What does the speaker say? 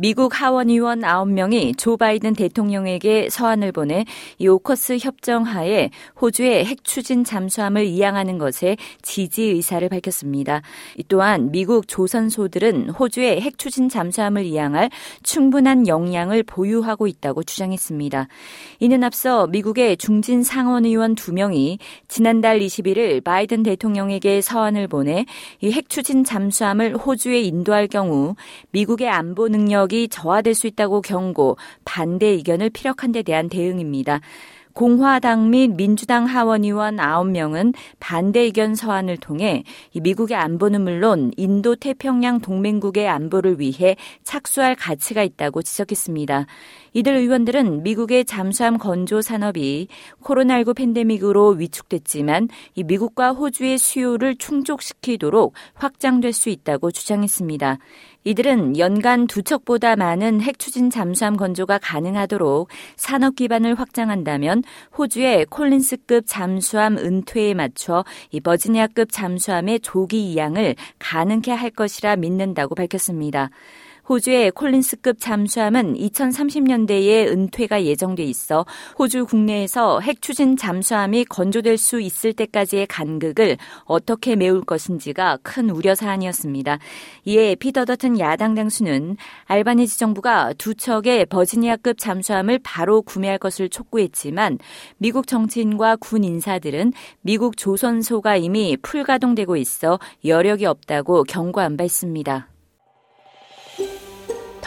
미국 하원 의원 9명이 조 바이든 대통령에게 서한을 보내 이 오커스 협정 하에 호주의 핵 추진 잠수함을 이양하는 것에 지지 의사를 밝혔습니다. 또한 미국 조선소들은 호주의 핵 추진 잠수함을 이양할 충분한 역량을 보유하고 있다고 주장했습니다. 이는 앞서 미국의 중진 상원 의원 2명이 지난달 21일 바이든 대통령에게 서한을 보내 이 핵 추진 잠수함을 호주에 인도할 경우 미국의 안보 능력 공격이 저하될 수 있다고 경고, 반대 의견을 피력한 데 대한 대응입니다. 공화당 및 민주당 하원의원 9명은 반대 의견 서한을 통해 미국의 안보는 물론 인도 태평양 동맹국의 안보를 위해 착수할 가치가 있다고 지적했습니다. 이들 의원들은 미국의 잠수함 건조 산업이 코로나19 팬데믹으로 위축됐지만 이 미국과 호주의 수요를 충족시키도록 확장될 수 있다고 주장했습니다. 이들은 연간 두 척보다 많은 핵 추진 잠수함 건조가 가능하도록 산업 기반을 확장한다면 호주의 콜린스급 잠수함 은퇴에 맞춰 이 버지니아급 잠수함의 조기 이양을 가능케 할 것이라 믿는다고 밝혔습니다. 호주의 콜린스급 잠수함은 2030년대에 은퇴가 예정돼 있어 호주 국내에서 핵 추진 잠수함이 건조될 수 있을 때까지의 간극을 어떻게 메울 것인지가 큰 우려 사안이었습니다. 이에 피더 더튼 야당 당수는 알바니지 정부가 두 척의 버지니아급 잠수함을 바로 구매할 것을 촉구했지만 미국 정치인과 군 인사들은 미국 조선소가 이미 풀가동되고 있어 여력이 없다고 경고한 바 있습니다.